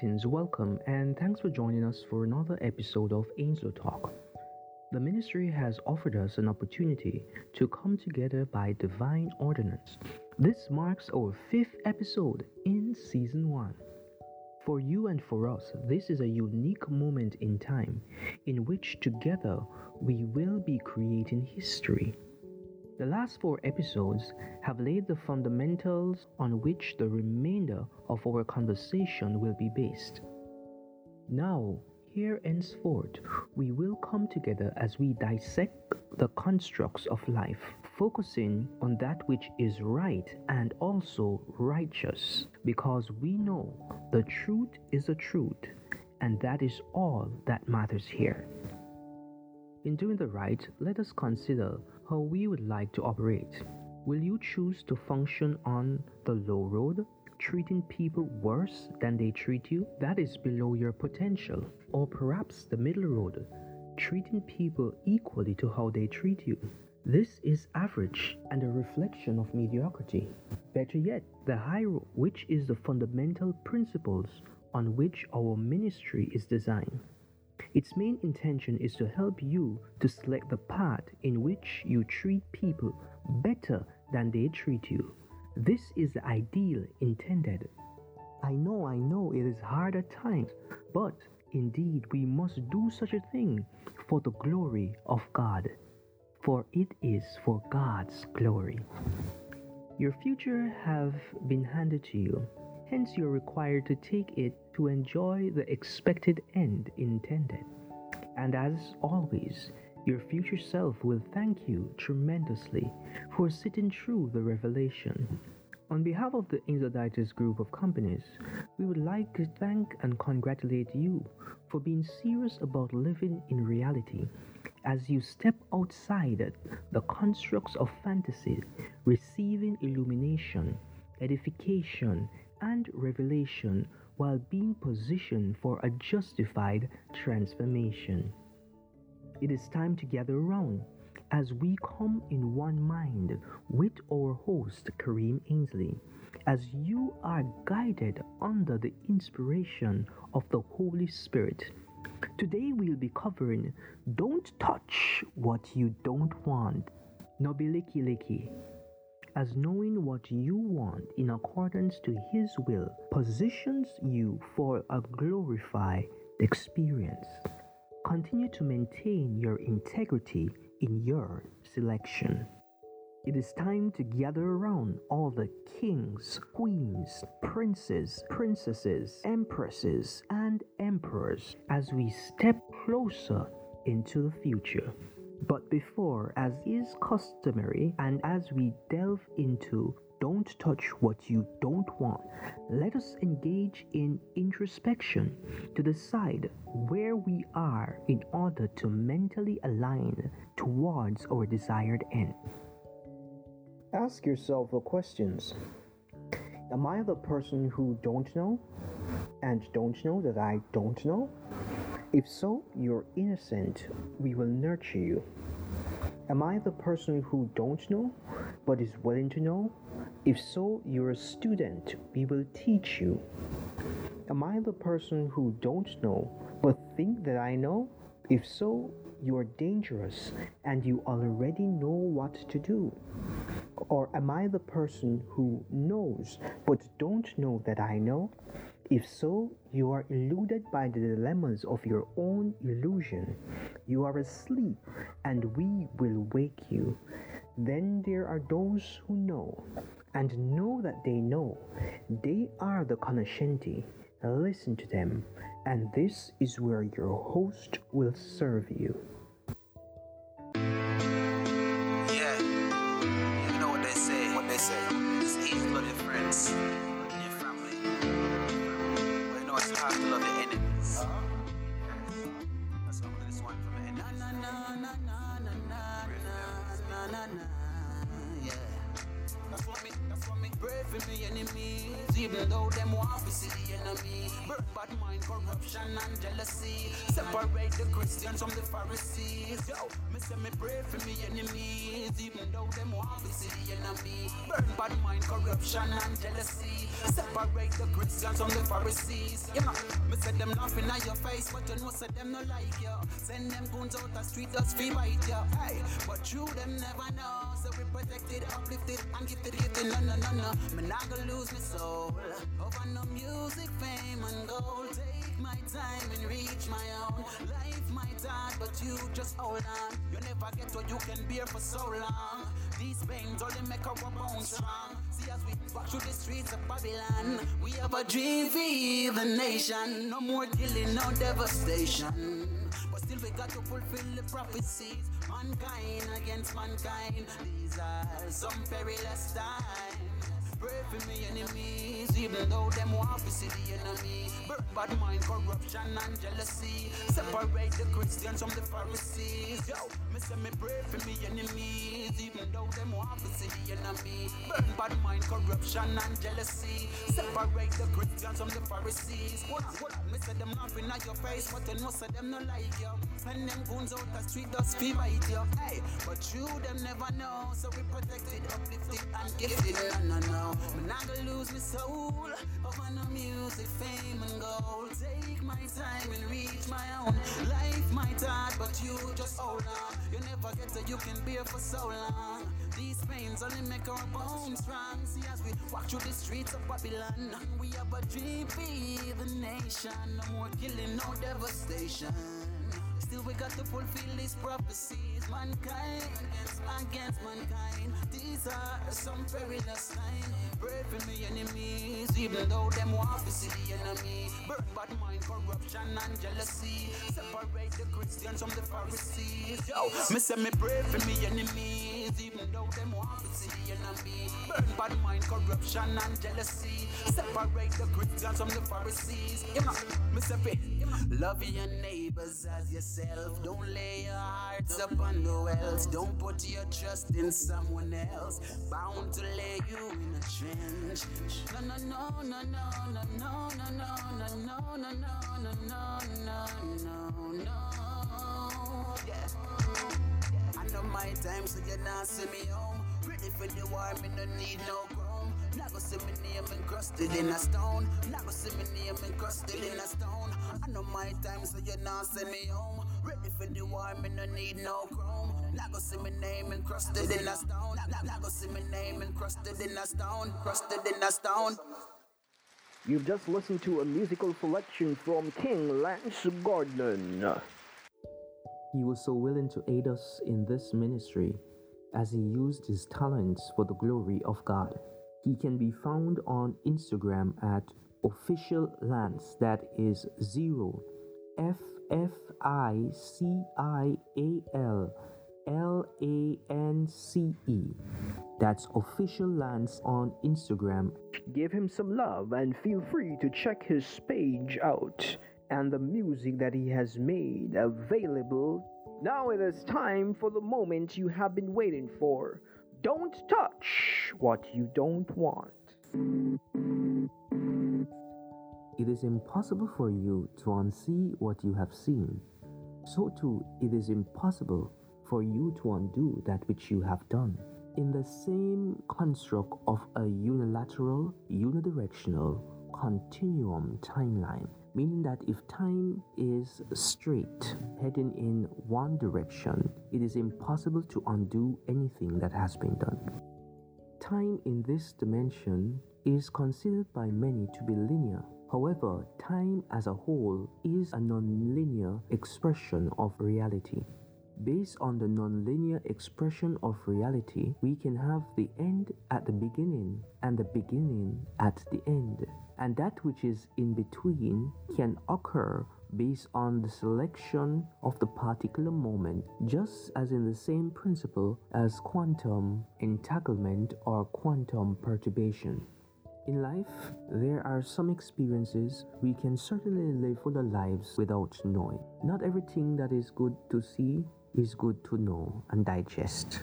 Greetings, welcome, and thanks for joining us for another episode of Ainslow Talk. The ministry has offered us an opportunity to come together by divine ordinance. This marks our fifth episode in season one. For you and for us, this is a unique moment in time in which together we will be creating history. The last four episodes have laid the fundamentals on which the remainder of our conversation will be based. Now, here henceforth, we will come together as we dissect the constructs of life, focusing on that which is right and also righteous, because we know the truth is the truth, and that is all that matters here. In doing the right, let us consider how we would like to operate. Will you choose to function on the low road, treating people worse than they treat you? That is below your potential. Or perhaps the middle road, treating people equally to how they treat you. This is average and a reflection of mediocrity. Better yet, the high road, which is the fundamental principles on which our ministry is designed. Its main intention is to help you to select the path in which you treat people better than they treat you. This is the ideal intended. I know, I know it is hard at times, but indeed we must do such a thing for the glory of God, for it is for God's glory. Your future have been handed to you Hence, you're required to take it to enjoy the expected end intended. And as always, your future self will thank you tremendously for sitting through the revelation. On behalf of the Insiditis group of companies, we would like to thank and congratulate you for being serious about living in reality as you step outside the constructs of fantasy, receiving illumination, edification, and revelation while being positioned for a justified transformation. It is time to gather around as we come in one mind with our host Kareem Ainsley, as you are guided under the inspiration of the Holy Spirit. Today we'll be covering Don't Touch What You Don't Want. Nobiliki Liki as knowing what you want in accordance to His will positions you for a glorified experience. Continue to maintain your integrity in your selection. It is time to gather around all the kings, queens, princes, princesses, empresses, and emperors as we step closer into the future. But before, as is customary, and as we delve into don't touch what you don't want, let us engage in introspection to decide where we are in order to mentally align towards our desired end. Ask yourself the questions Am I the person who don't know and don't know that I don't know? If so, you're innocent. We will nurture you. Am I the person who don't know but is willing to know? If so, you're a student. We will teach you. Am I the person who don't know but think that I know? If so, you are dangerous and you already know what to do. Or am I the person who knows but don't know that I know? If so, you are eluded by the dilemmas of your own illusion. You are asleep, and we will wake you. Then there are those who know, and know that they know. They are the cognoscenti. Listen to them, and this is where your host will serve you. Enemy. Bad mind, corruption and jealousy. Separate the Christians from the Pharisees. Yo, me say me pray for me enemies, even though them want to see the enemy. Burn bad mind, corruption and jealousy. Separate the Christians from the Pharisees. Know, me say them nothing at your face, but you know say them no like you. Send them guns out the street, just free bite you. Hey, but you them never know. So we protected, uplifted, and gifted, gifted. No, no, no, no. Me not gonna lose my soul over no music, fame, and gold. Take my time and reach my own. Life might hard, but you just hold on. You never get what you can bear for so long. These pains only make our bones strong. See as we walk through the streets of Babylon, we have a dream for the nation. No more killing, no devastation. But still we got to fulfill the prophecies. Mankind against mankind. These are some perilous times. Pray for me enemies, even though them want to see the enemy. Burn bad mind, corruption and jealousy. Separate the Christians from the Pharisees. Yo, me say me pray for me enemies, even though them want to see the enemy. Burn bad mind, corruption and jealousy. Separate the Christians from the Pharisees. What what? Me say them laughing at your face, but you know say them no like you. Send them guns out the street, just feel bite you. Hey, but you them never know, so we protected, uplifted and gifted. No, no, no. Me not gonna lose my soul over no music, fame and gold. Take my time and reach my own. Life might hard, but you just hold on. You never get so you can bear for so long. These pains only make our bones strong. See as we walk through the streets of Babylon, we have a dream for the nation. No more killing, no devastation. Still we got to fulfill these prophecies. Mankind against, mankind. These are some perilous times. Pray for me enemies, even though them want to see the enemy. Burn bad mind, corruption and jealousy. Separate the Christians from the Pharisees. Yo, me say me pray for me enemies, even though them want to see the enemy. Burn bad mind, corruption and jealousy. Separate the Christians from the Pharisees. Know, me say love your neighbors as yourself. Don't lay your hearts upon the wells. Don't put your trust in someone else. Bound to lay you in a trench. No, no, no, no, no, no, no, no, no, no, no, no, no, no, no, no, no. Yeah. I know my time, so you not send me home. Ready for the war, me no need no chrome. Not gonna see my name encrusted in a stone. Not gonna see my name encrusted in a stone. I know my time, so you not send me home. Ready for the war, me no need no chrome. Not gonna see my name encrusted in a stone. Not, not gonna see my name encrusted in a stone. Crusted in a stone. You've just listened to a musical selection from King Lance Gordon. He was so willing to aid us in this ministry as he used his talents for the glory of God. He can be found on Instagram at official Lance, that is zero F F I C I A L L A N C E. That's official Lance on Instagram. Give him some love and feel free to check his page out and the music that he has made available. Now it is time for the moment you have been waiting for. Don't touch what you don't want. It is impossible for you to unsee what you have seen. So too, it is impossible for you to undo that which you have done. In the same construct of a unilateral, unidirectional continuum timeline, meaning that if time is straight, heading in one direction, it is impossible to undo anything that has been done. Time in this dimension is considered by many to be linear. However, time as a whole is a nonlinear expression of reality. Based on the nonlinear expression of reality, we can have the end at the beginning and the beginning at the end. And that which is in between can occur based on the selection of the particular moment, just as in the same principle as quantum entanglement or quantum perturbation. In life, there are some experiences we can certainly live fuller lives without knowing. Not everything that is good to see is good to know and digest.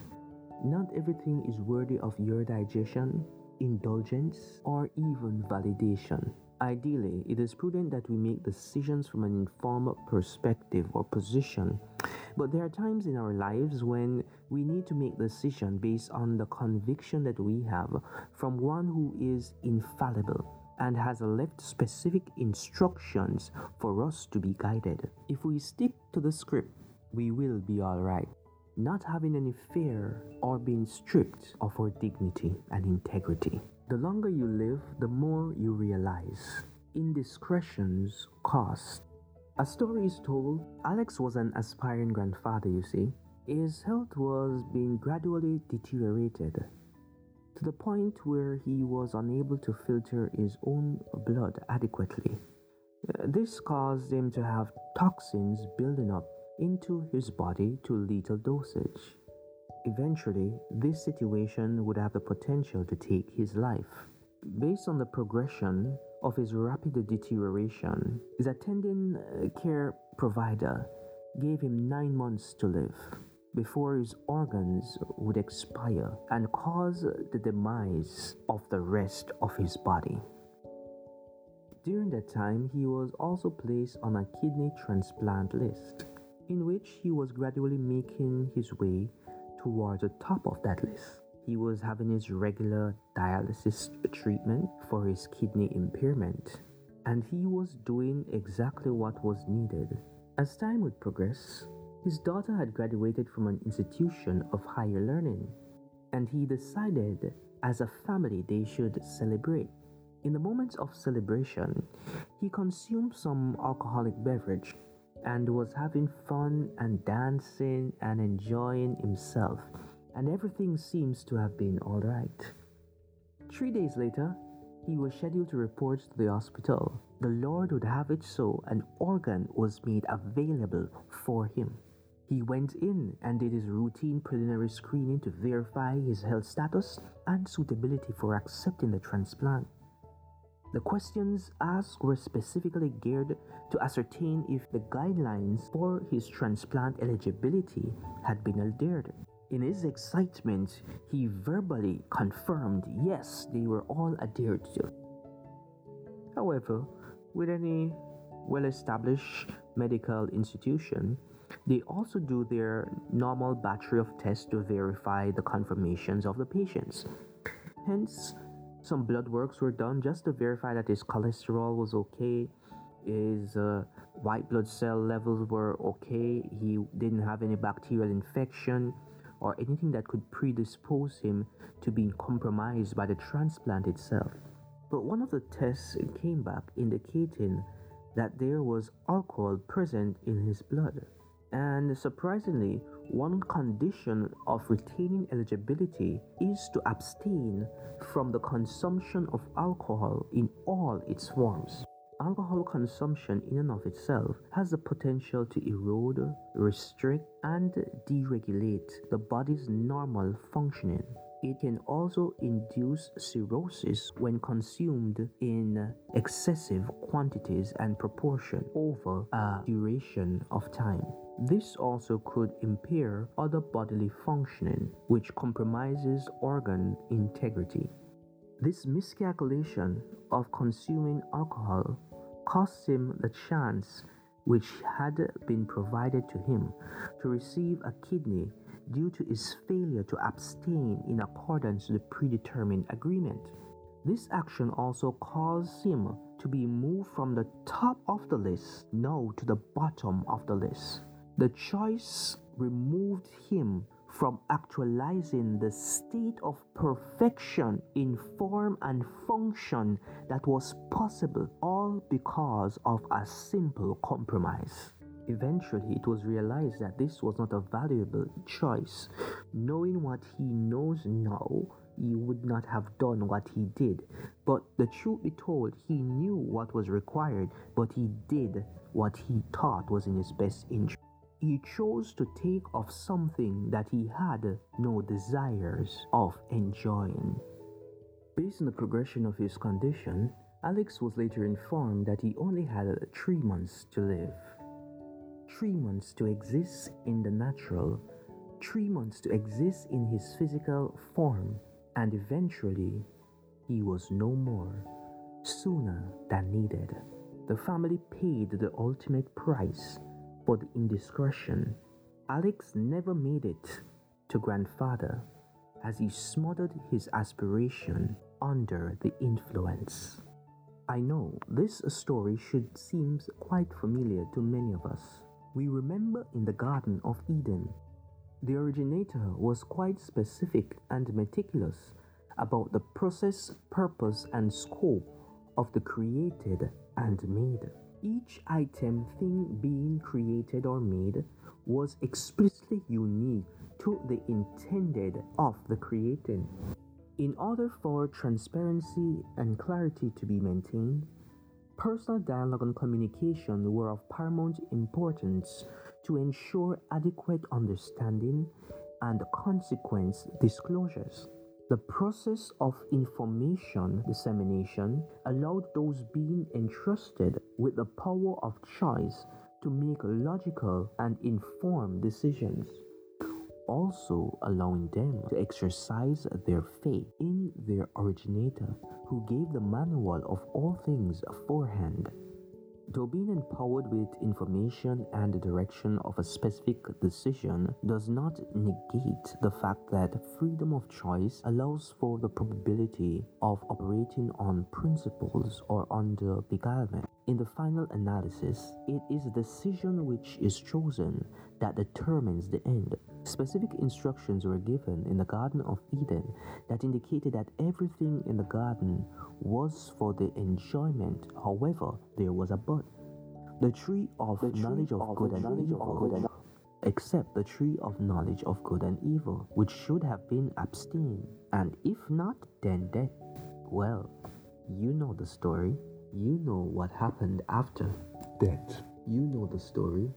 Not everything is worthy of your digestion, indulgence, or even validation. Ideally, it is prudent that we make decisions from an informed perspective or position. But there are times in our lives when we need to make decisions based on the conviction that we have from one who is infallible and has left specific instructions for us to be guided. If we stick to the script, we will be alright. Not having any fear or being stripped of our dignity and integrity. The longer you live, the more you realize indiscretions cost. A story is told Alex was an aspiring grandfather, you see. His health was being gradually deteriorated to the point where he was unable to filter his own blood adequately. Uh, this caused him to have toxins building up into his body to lethal dosage. Eventually, this situation would have the potential to take his life. Based on the progression of his rapid deterioration, his attending uh, care provider gave him nine months to live before his organs would expire and cause the demise of the rest of his body. During that time, he was also placed on a kidney transplant list, in which he was gradually making his way towards the top of that list. He was having his regular dialysis treatment for his kidney impairment, and he was doing exactly what was needed. As time would progress, his daughter had graduated from an institution of higher learning, and he decided as a family they should celebrate. In the moments of celebration, he consumed some alcoholic beverage and was having fun and dancing and enjoying himself, and everything seems to have been alright. Three days later, he was scheduled to report to the hospital. The Lord would have it so an organ was made available for him. He went in and did his routine preliminary screening to verify his health status and suitability for accepting the transplant. The questions asked were specifically geared to ascertain if the guidelines for his transplant eligibility had been adhered. To. In his excitement, he verbally confirmed yes, they were all adhered to. However, with any well established medical institution, they also do their normal battery of tests to verify the confirmations of the patients. Hence, some blood works were done just to verify that his cholesterol was okay, his uh, white blood cell levels were okay, he didn't have any bacterial infection or anything that could predispose him to being compromised by the transplant itself. But one of the tests came back indicating that there was alcohol present in his blood. And surprisingly, one condition of retaining eligibility is to abstain from the consumption of alcohol in all its forms. Alcohol consumption, in and of itself, has the potential to erode, restrict, and deregulate the body's normal functioning. It can also induce cirrhosis when consumed in excessive quantities and proportion over a duration of time. This also could impair other bodily functioning, which compromises organ integrity. This miscalculation of consuming alcohol cost him the chance which had been provided to him to receive a kidney due to his failure to abstain in accordance with the predetermined agreement. This action also caused him to be moved from the top of the list now to the bottom of the list. The choice removed him from actualizing the state of perfection in form and function that was possible, all because of a simple compromise. Eventually, it was realized that this was not a valuable choice. Knowing what he knows now, he would not have done what he did. But the truth be told, he knew what was required, but he did what he thought was in his best interest. He chose to take of something that he had no desires of enjoying. Based on the progression of his condition, Alex was later informed that he only had three months to live three months to exist in the natural, three months to exist in his physical form, and eventually he was no more, sooner than needed. The family paid the ultimate price for the indiscretion. Alex never made it to grandfather as he smothered his aspiration under the influence. I know this story should seem quite familiar to many of us. We remember in the Garden of Eden, the originator was quite specific and meticulous about the process, purpose, and scope of the created and made. Each item, thing being created or made, was explicitly unique to the intended of the creating. In order for transparency and clarity to be maintained, personal dialogue and communication were of paramount importance to ensure adequate understanding and consequence disclosures. The process of information dissemination allowed those being entrusted with the power of choice to make logical and informed decisions also allowing them to exercise their faith in their originator, who gave the manual of all things aforehand. Though being empowered with information and the direction of a specific decision does not negate the fact that freedom of choice allows for the probability of operating on principles or under beguilement. In the final analysis, it is the decision which is chosen that determines the end. Specific instructions were given in the Garden of Eden that indicated that everything in the garden was for the enjoyment. However, there was a but. The tree of the knowledge tree of, of good and evil, except the tree of knowledge of good and evil, which should have been abstained, and if not, then death. Well, you know the story. You know what happened after death. You know the story.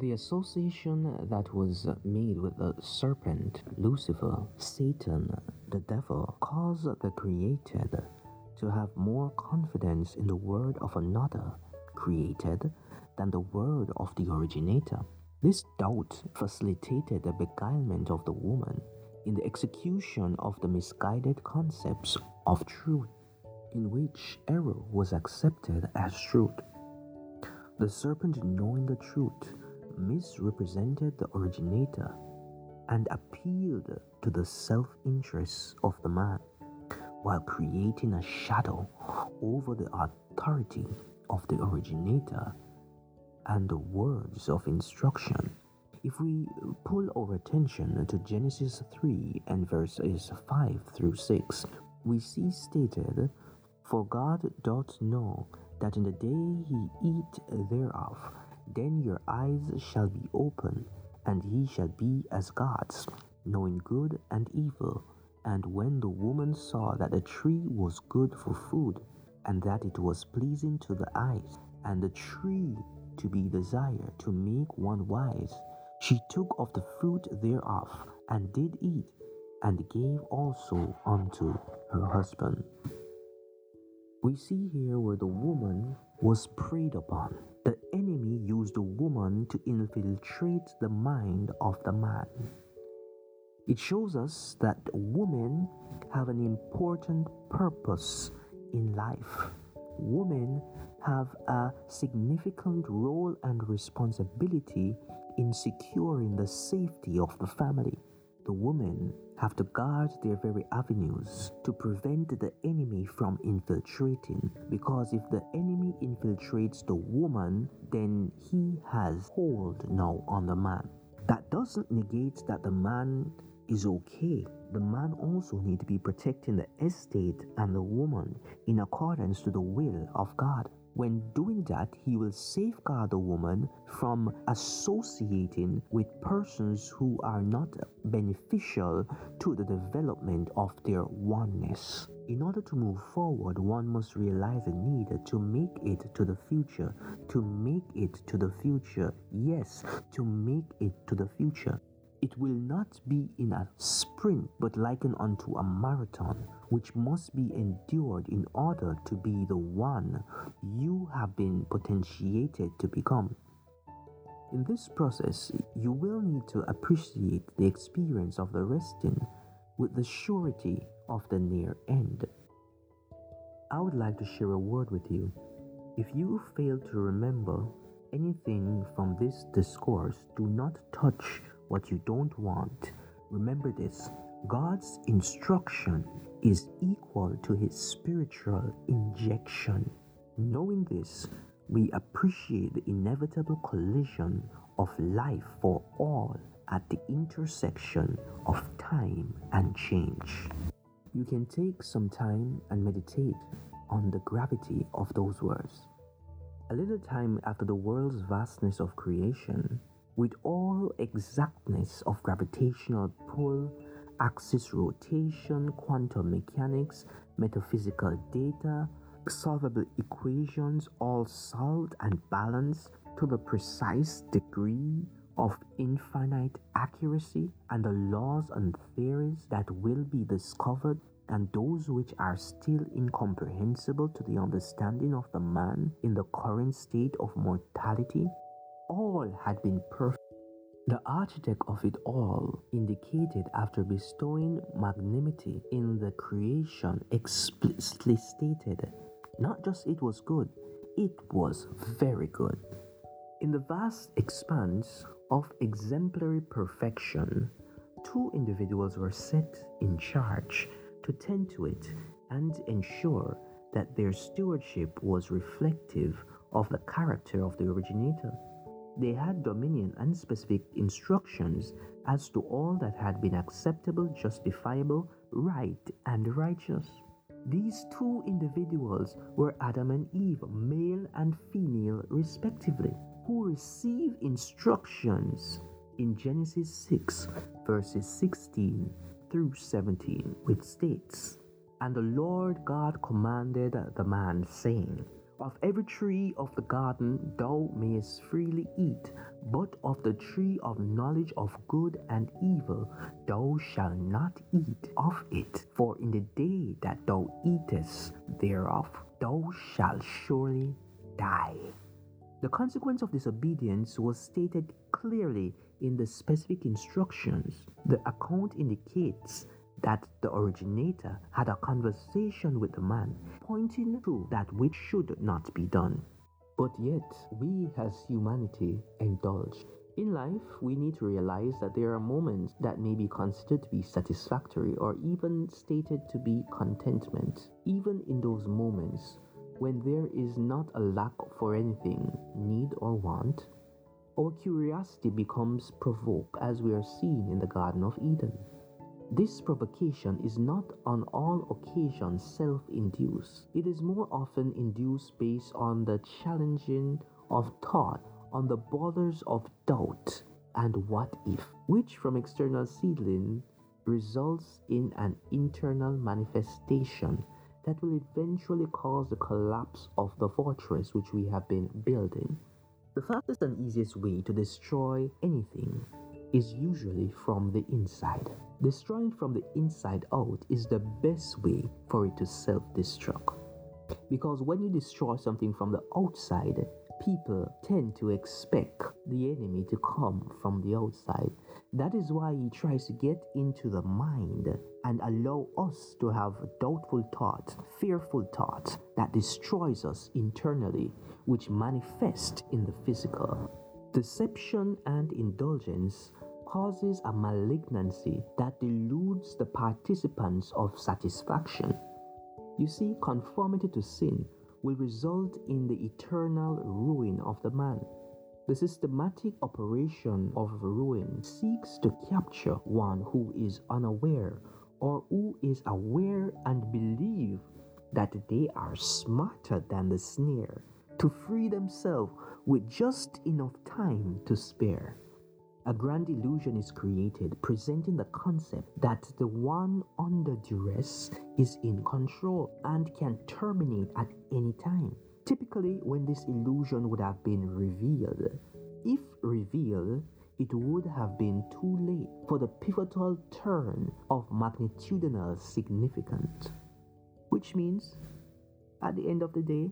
The association that was made with the serpent, Lucifer, Satan, the devil, caused the created to have more confidence in the word of another created than the word of the originator. This doubt facilitated the beguilement of the woman in the execution of the misguided concepts of truth, in which error was accepted as truth. The serpent, knowing the truth, misrepresented the originator and appealed to the self interest of the man while creating a shadow over the authority of the originator and the words of instruction. If we pull our attention to Genesis 3 and verses 5 through 6, we see stated, For God doth know that in the day he eat thereof, then your eyes shall be open, and ye shall be as gods, knowing good and evil. And when the woman saw that the tree was good for food, and that it was pleasing to the eyes, and the tree to be desired to make one wise, she took of the fruit thereof, and did eat, and gave also unto her husband. We see here where the woman was preyed upon. The enemy used the woman to infiltrate the mind of the man. It shows us that women have an important purpose in life. Women have a significant role and responsibility in securing the safety of the family. The women have to guard their very avenues to prevent the enemy from infiltrating. Because if the enemy infiltrates the woman, then he has hold now on the man. That doesn't negate that the man is okay. The man also need to be protecting the estate and the woman in accordance to the will of God. When doing that, he will safeguard the woman from associating with persons who are not beneficial to the development of their oneness. In order to move forward, one must realize the need to make it to the future. To make it to the future. Yes, to make it to the future. It will not be in a sprint, but likened unto a marathon, which must be endured in order to be the one you have been potentiated to become. In this process, you will need to appreciate the experience of the resting with the surety of the near end. I would like to share a word with you. If you fail to remember anything from this discourse, do not touch what you don't want. Remember this God's instruction is equal to his spiritual injection. Knowing this, we appreciate the inevitable collision of life for all at the intersection of time and change. You can take some time and meditate on the gravity of those words. A little time after the world's vastness of creation, with all exactness of gravitational pull, axis rotation, quantum mechanics, metaphysical data, solvable equations, all solved and balanced to the precise degree of infinite accuracy, and the laws and theories that will be discovered, and those which are still incomprehensible to the understanding of the man in the current state of mortality, all had been perfect. The architect of it all indicated after bestowing magnanimity in the creation explicitly stated not just it was good, it was very good. In the vast expanse of exemplary perfection, two individuals were set in charge to tend to it and ensure that their stewardship was reflective of the character of the originator. They had dominion and specific instructions as to all that had been acceptable, justifiable, right, and righteous. These two individuals were Adam and Eve, male and female, respectively, who receive instructions in Genesis 6, verses 16 through 17, which states, And the Lord God commanded the man, saying, of every tree of the garden thou mayest freely eat, but of the tree of knowledge of good and evil thou shalt not eat of it. For in the day that thou eatest thereof, thou shalt surely die. The consequence of disobedience was stated clearly in the specific instructions. The account indicates that the originator had a conversation with the man, pointing to that which should not be done. But yet, we as humanity indulge. In life, we need to realize that there are moments that may be considered to be satisfactory or even stated to be contentment. Even in those moments, when there is not a lack for anything, need or want, our curiosity becomes provoked as we are seen in the Garden of Eden. This provocation is not on all occasions self induced. It is more often induced based on the challenging of thought, on the borders of doubt and what if, which from external seedling results in an internal manifestation that will eventually cause the collapse of the fortress which we have been building. The fastest and easiest way to destroy anything is usually from the inside. Destroying from the inside out is the best way for it to self destruct. Because when you destroy something from the outside, people tend to expect the enemy to come from the outside. That is why he tries to get into the mind and allow us to have doubtful thoughts, fearful thoughts that destroys us internally, which manifest in the physical. Deception and indulgence causes a malignancy that deludes the participants of satisfaction. You see, conformity to sin will result in the eternal ruin of the man. The systematic operation of ruin seeks to capture one who is unaware or who is aware and believe that they are smarter than the snare to free themselves with just enough time to spare. A grand illusion is created, presenting the concept that the one under duress is in control and can terminate at any time. Typically, when this illusion would have been revealed, if revealed, it would have been too late for the pivotal turn of magnitudinal significance. Which means, at the end of the day,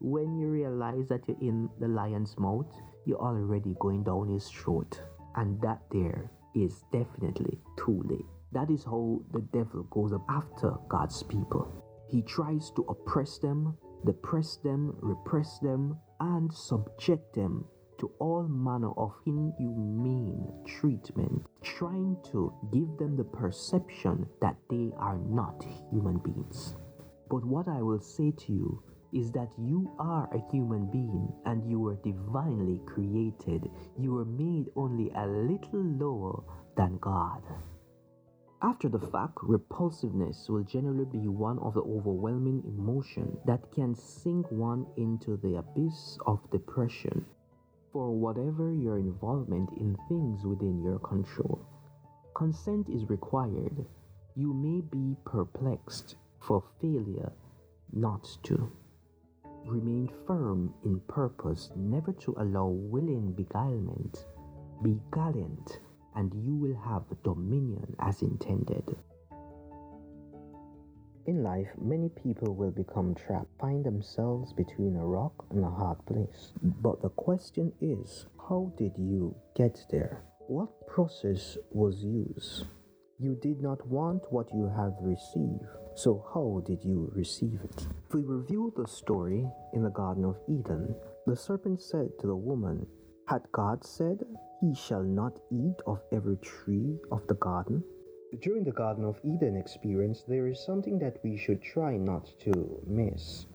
when you realize that you're in the lion's mouth, you're already going down his throat and that there is definitely too late. That is how the devil goes up after God's people. He tries to oppress them, depress them, repress them, and subject them to all manner of inhumane treatment, trying to give them the perception that they are not human beings. But what I will say to you is that you are a human being and you were divinely created. You were made only a little lower than God. After the fact, repulsiveness will generally be one of the overwhelming emotions that can sink one into the abyss of depression for whatever your involvement in things within your control. Consent is required. You may be perplexed for failure not to. Remain firm in purpose, never to allow willing beguilement. Be gallant, and you will have dominion as intended. In life, many people will become trapped, find themselves between a rock and a hard place. But the question is, how did you get there? What process was used? You did not want what you have received, so how did you receive it? If we review the story in the Garden of Eden, the serpent said to the woman, Had God said, He shall not eat of every tree of the garden? During the Garden of Eden experience, there is something that we should try not to miss.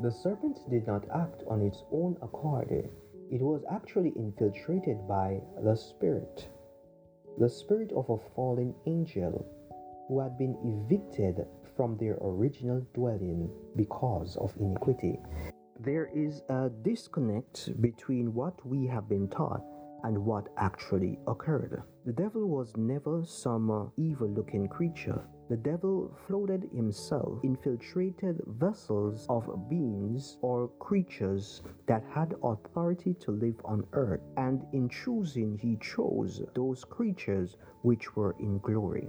The serpent did not act on its own accord, it was actually infiltrated by the Spirit. The spirit of a fallen angel who had been evicted from their original dwelling because of iniquity. There is a disconnect between what we have been taught and what actually occurred. The devil was never some evil looking creature. The devil floated himself, infiltrated vessels of beings or creatures that had authority to live on earth, and in choosing, he chose those creatures which were in glory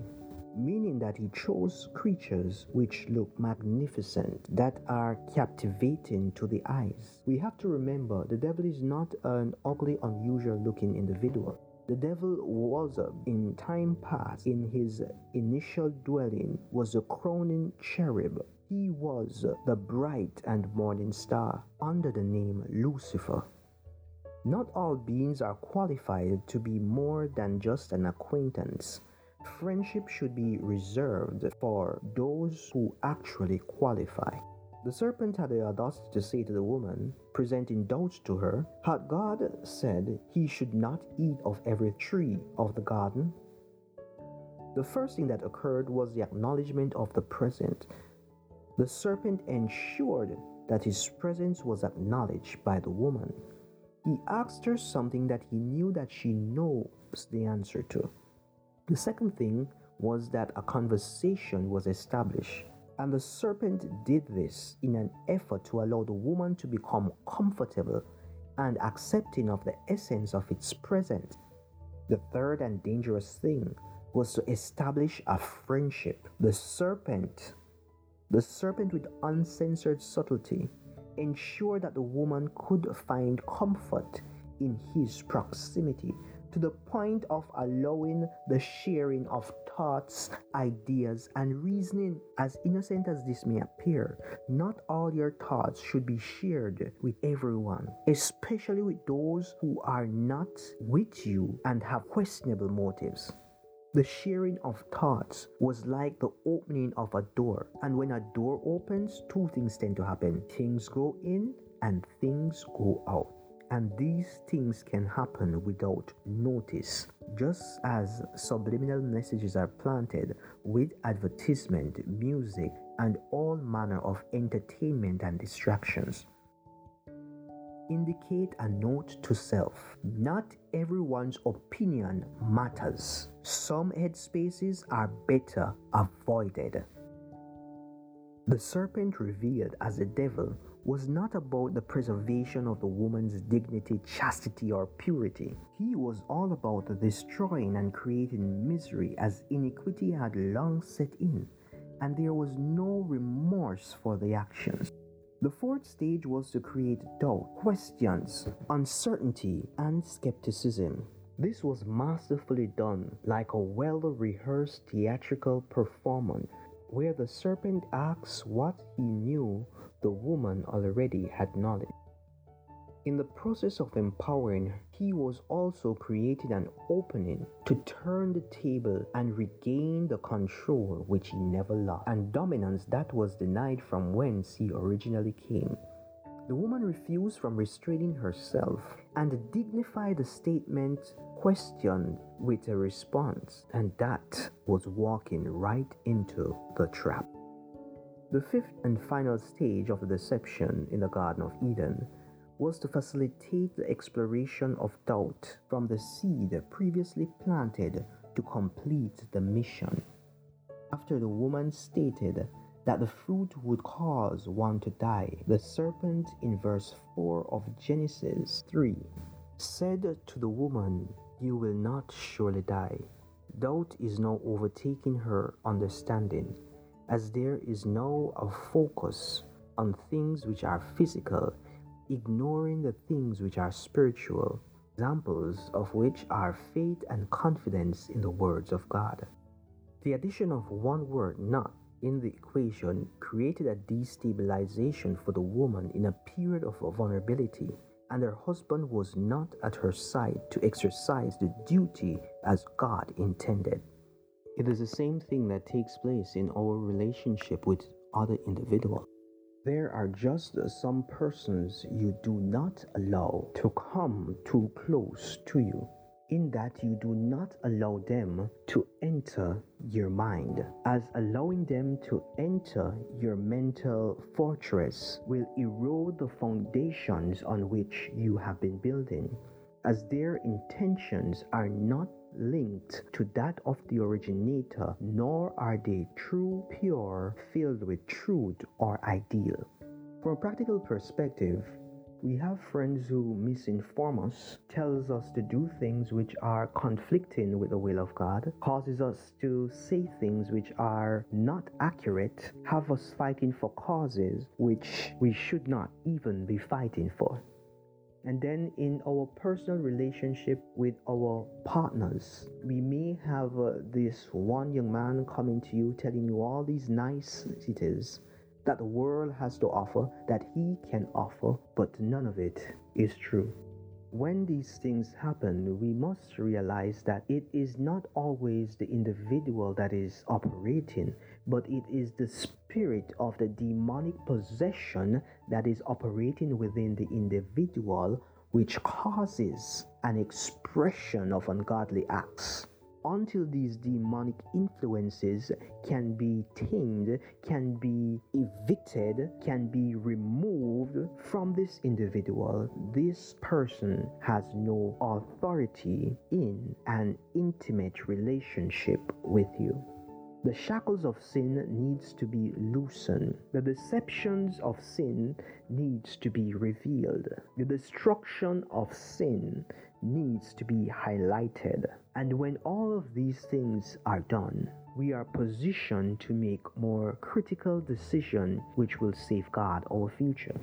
meaning that he chose creatures which look magnificent, that are captivating to the eyes. We have to remember the devil is not an ugly, unusual looking individual. The devil was, uh, in time past, in his initial dwelling, was a crowning cherub. He was the bright and morning star under the name Lucifer. Not all beings are qualified to be more than just an acquaintance. Friendship should be reserved for those who actually qualify. The serpent had the audacity to say to the woman, presenting doubts to her, Had God said he should not eat of every tree of the garden? The first thing that occurred was the acknowledgement of the present. The serpent ensured that his presence was acknowledged by the woman. He asked her something that he knew that she knows the answer to. The second thing was that a conversation was established, and the serpent did this in an effort to allow the woman to become comfortable and accepting of the essence of its presence. The third and dangerous thing was to establish a friendship. The serpent, the serpent with uncensored subtlety, ensured that the woman could find comfort in his proximity to the point of allowing the sharing of thoughts, ideas, and reasoning. As innocent as this may appear, not all your thoughts should be shared with everyone, especially with those who are not with you and have questionable motives. The sharing of thoughts was like the opening of a door, and when a door opens, two things tend to happen things go in and things go out and these things can happen without notice just as subliminal messages are planted with advertisement music and all manner of entertainment and distractions indicate a note to self. Not everyone's opinion matters. Some headspaces are better avoided. The serpent revealed as a devil was not about the preservation of the woman's dignity, chastity, or purity. He was all about destroying and creating misery as iniquity had long set in, and there was no remorse for the actions. The fourth stage was to create doubt, questions, uncertainty, and skepticism. This was masterfully done, like a well rehearsed theatrical performance where the serpent asks what he knew, the woman already had knowledge. In the process of empowering, her, he was also creating an opening to turn the table and regain the control which he never lost, and dominance that was denied from whence he originally came. The woman refused from restraining herself, and dignified the statement questioned with a response, and that was walking right into the trap. The fifth and final stage of the deception in the Garden of Eden was to facilitate the exploration of doubt from the seed previously planted to complete the mission. After the woman stated that the fruit would cause one to die, the serpent in verse 4 of Genesis 3 said to the woman, You will not surely die. Doubt is now overtaking her understanding, as there is now a focus on things which are physical ignoring the things which are spiritual, examples of which are faith and confidence in the words of God. The addition of one word, not, in the equation created a destabilization for the woman in a period of vulnerability, and her husband was not at her side to exercise the duty as God intended. It is the same thing that takes place in our relationship with other individuals. There are just some persons you do not allow to come too close to you, in that you do not allow them to enter your mind, as allowing them to enter your mental fortress will erode the foundations on which you have been building, as their intentions are not linked to that of the originator, nor are they true, pure, filled with truth or ideal. From a practical perspective, we have friends who misinform us, tells us to do things which are conflicting with the will of God, causes us to say things which are not accurate, have us fighting for causes which we should not even be fighting for. And then in our personal relationship with our partners, we may have uh, this one young man coming to you telling you all these niceties that the world has to offer, that he can offer, but none of it is true. When these things happen, we must realize that it is not always the individual that is operating, but it is the spirit of the demonic possession that is operating within the individual, which causes an expression of ungodly acts until these demonic influences can be tamed, can be evicted, can be removed from this individual, this person has no authority in an intimate relationship with you. The shackles of sin needs to be loosened. The deceptions of sin needs to be revealed. The destruction of sin needs to be highlighted. And when all of these things are done, we are positioned to make more critical decisions which will safeguard our future.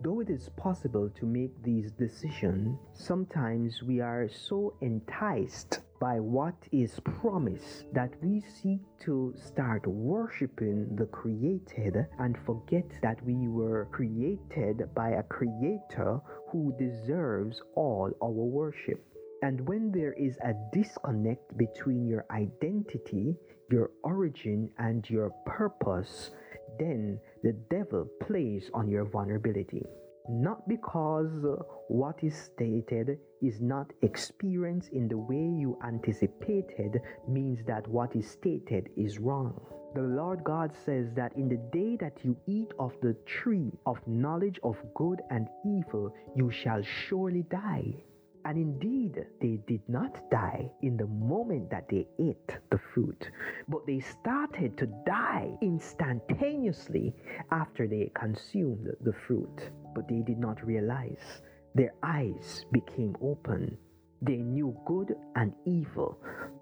Though it is possible to make these decisions, sometimes we are so enticed by what is promised that we seek to start worshiping the created and forget that we were created by a creator who deserves all our worship. And when there is a disconnect between your identity, your origin, and your purpose, then the devil plays on your vulnerability. Not because what is stated is not experienced in the way you anticipated means that what is stated is wrong. The Lord God says that in the day that you eat of the tree of knowledge of good and evil, you shall surely die. And indeed, they did not die in the moment that they ate the fruit, but they started to die instantaneously after they consumed the fruit. But they did not realize. Their eyes became open. They knew good and evil,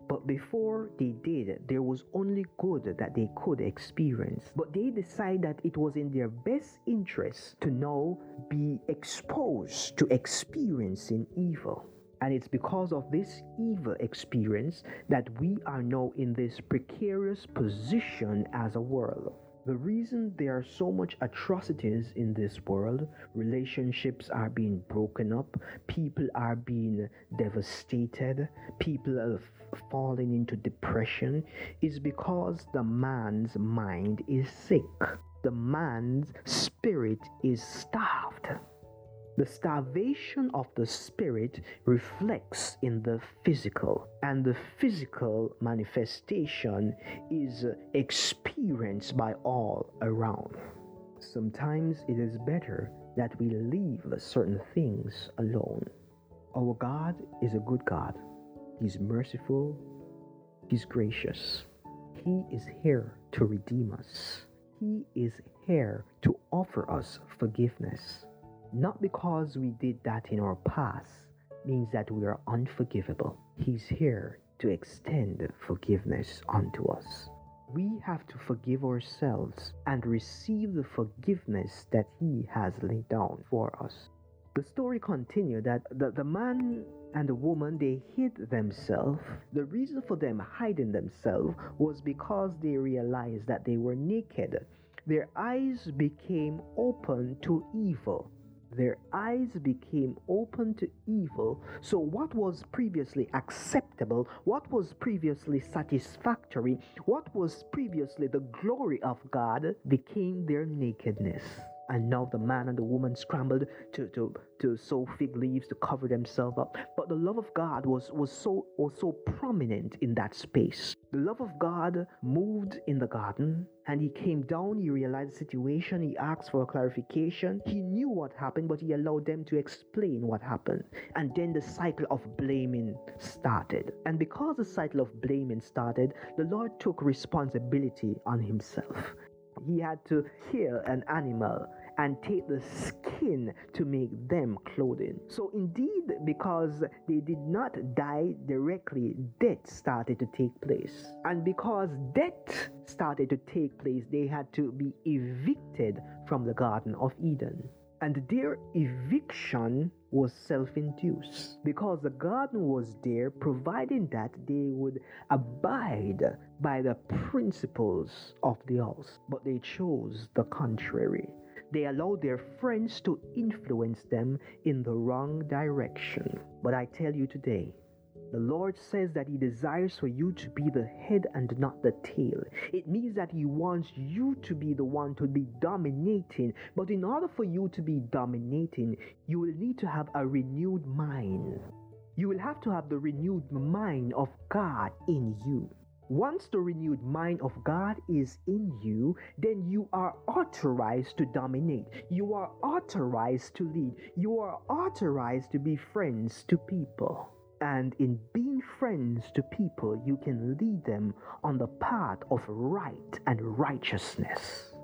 but before they did, there was only good that they could experience. But they decided that it was in their best interest to now be exposed to experiencing evil. And it's because of this evil experience that we are now in this precarious position as a world. The reason there are so much atrocities in this world, relationships are being broken up, people are being devastated, people are falling into depression, is because the man's mind is sick. The man's spirit is starved. The starvation of the spirit reflects in the physical, and the physical manifestation is experienced by all around. Sometimes it is better that we leave certain things alone. Our God is a good God. He's merciful, He's gracious. He is here to redeem us. He is here to offer us forgiveness. Not because we did that in our past means that we are unforgivable. He's here to extend forgiveness unto us. We have to forgive ourselves and receive the forgiveness that He has laid down for us. The story continued that the, the man and the woman they hid themselves. The reason for them hiding themselves was because they realized that they were naked. Their eyes became open to evil their eyes became open to evil. So, what was previously acceptable, what was previously satisfactory, what was previously the glory of God became their nakedness. And now the man and the woman scrambled to, to, to sew fig leaves to cover themselves up. But the love of God was, was, so, was so prominent in that space. The love of God moved in the garden and he came down. He realized the situation. He asked for a clarification. He knew what happened, but he allowed them to explain what happened. And then the cycle of blaming started. And because the cycle of blaming started, the Lord took responsibility on himself he had to kill an animal and take the skin to make them clothing. So, indeed, because they did not die directly, death started to take place. And because death started to take place, they had to be evicted from the Garden of Eden. And their eviction was self induced because the garden was there, providing that they would abide by the principles of the house. But they chose the contrary. They allowed their friends to influence them in the wrong direction. But I tell you today, the Lord says that He desires for you to be the head and not the tail. It means that He wants you to be the one to be dominating. But in order for you to be dominating, you will need to have a renewed mind. You will have to have the renewed mind of God in you. Once the renewed mind of God is in you, then you are authorized to dominate. You are authorized to lead. You are authorized to be friends to people. And in being friends to people, you can lead them on the path of right and righteousness.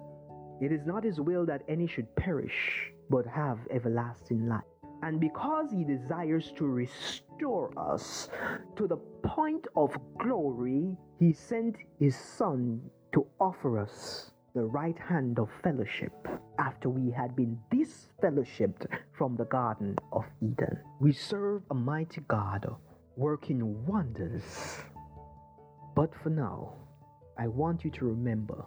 It is not His will that any should perish, but have everlasting life. And because He desires to restore us to the point of glory, He sent His Son to offer us the right hand of fellowship after we had been disfellowshipped from the Garden of Eden. We serve a mighty God working wonders. But for now, I want you to remember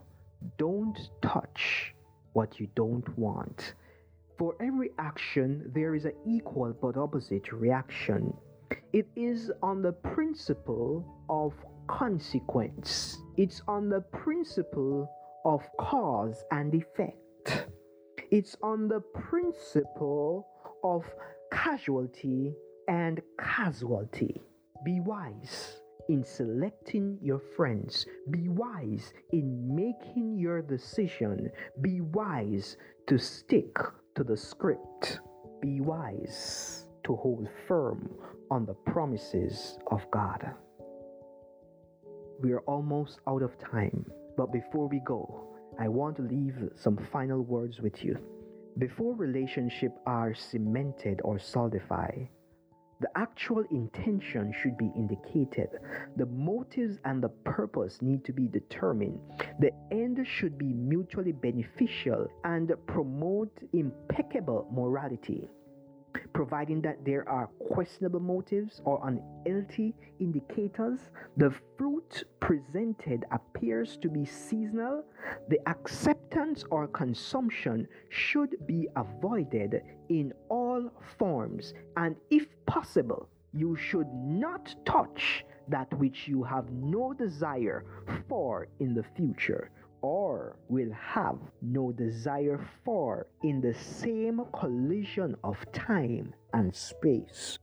don't touch what you don't want. For every action, there is an equal but opposite reaction. It is on the principle of consequence, it's on the principle of cause and effect. It's on the principle of casualty and casualty. Be wise in selecting your friends. Be wise in making your decision. Be wise to stick to the script. Be wise to hold firm on the promises of God. We are almost out of time. But before we go, I want to leave some final words with you. Before relationships are cemented or solidified, the actual intention should be indicated. The motives and the purpose need to be determined. The end should be mutually beneficial and promote impeccable morality. Providing that there are questionable motives or unhealthy indicators, the fruit presented appears to be seasonal, the acceptance or consumption should be avoided in all forms, and if possible, you should not touch that which you have no desire for in the future or will have no desire for in the same collision of time and space.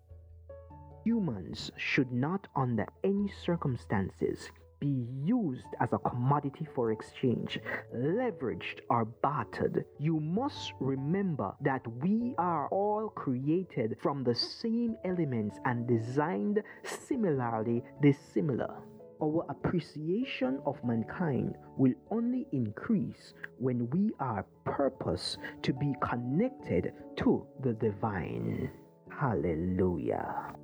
Humans should not, under any circumstances, be used as a commodity for exchange, leveraged or bartered. You must remember that we are all created from the same elements and designed similarly dissimilar. Our appreciation of mankind will only increase when we are purpose to be connected to the divine. Hallelujah.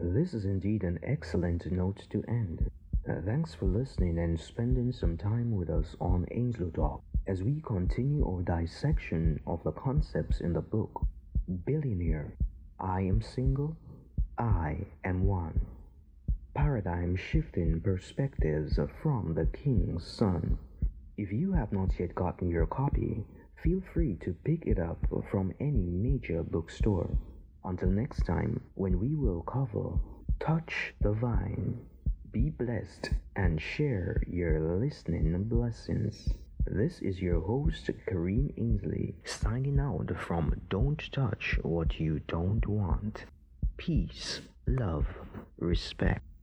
This is indeed an excellent note to end. Uh, thanks for listening and spending some time with us on Angel Talk as we continue our dissection of the concepts in the book Billionaire, I Am Single, I Am One. Paradigm shifting perspectives from the King's Son. If you have not yet gotten your copy, feel free to pick it up from any major bookstore. Until next time, when we will cover Touch the Vine. Be blessed and share your listening blessings. This is your host, Kareem Ainsley, signing out from Don't Touch What You Don't Want. Peace, love, respect.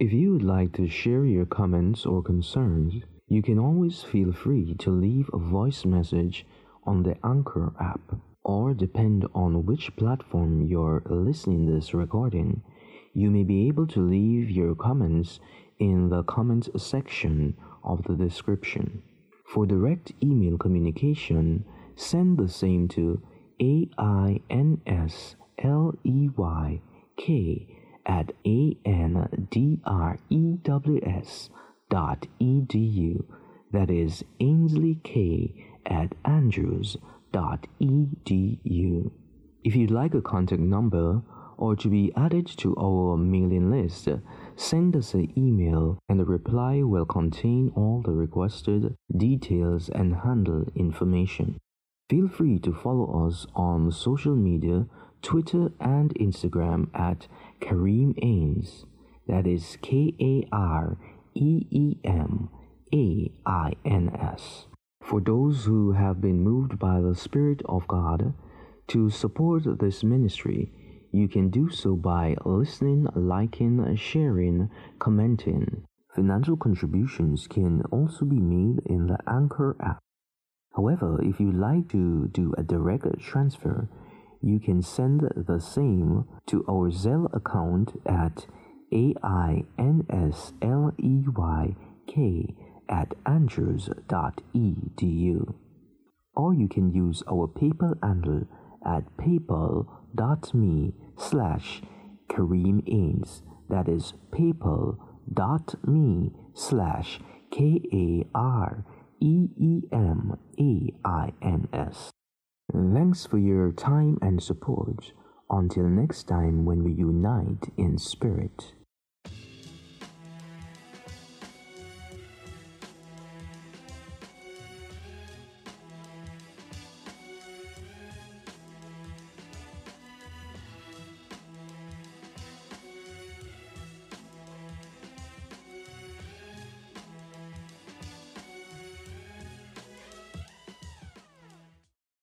If you would like to share your comments or concerns, you can always feel free to leave a voice message on the Anchor app or depend on which platform you're listening this recording you may be able to leave your comments in the comments section of the description. For direct email communication, send the same to ainsleyk at andrews dot edu. That is Ainsley K at andrews dot edu. If you'd like a contact number or to be added to our mailing list, send us an email and the reply will contain all the requested details and handle information. Feel free to follow us on social media, Twitter and Instagram at Kareem Ains. That is K A R E E M A I N S. For those who have been moved by the Spirit of God to support this ministry, you can do so by listening, liking, sharing, commenting. Financial contributions can also be made in the Anchor app. However, if you'd like to do a direct transfer, you can send the same to our Zelle account at ainsleyk at andrews.edu. Or you can use our PayPal handle at paypal.me slash Kareem Ains. That is paypal.me slash K A R E E M A I N S. Thanks for your time and support. Until next time when we unite in spirit.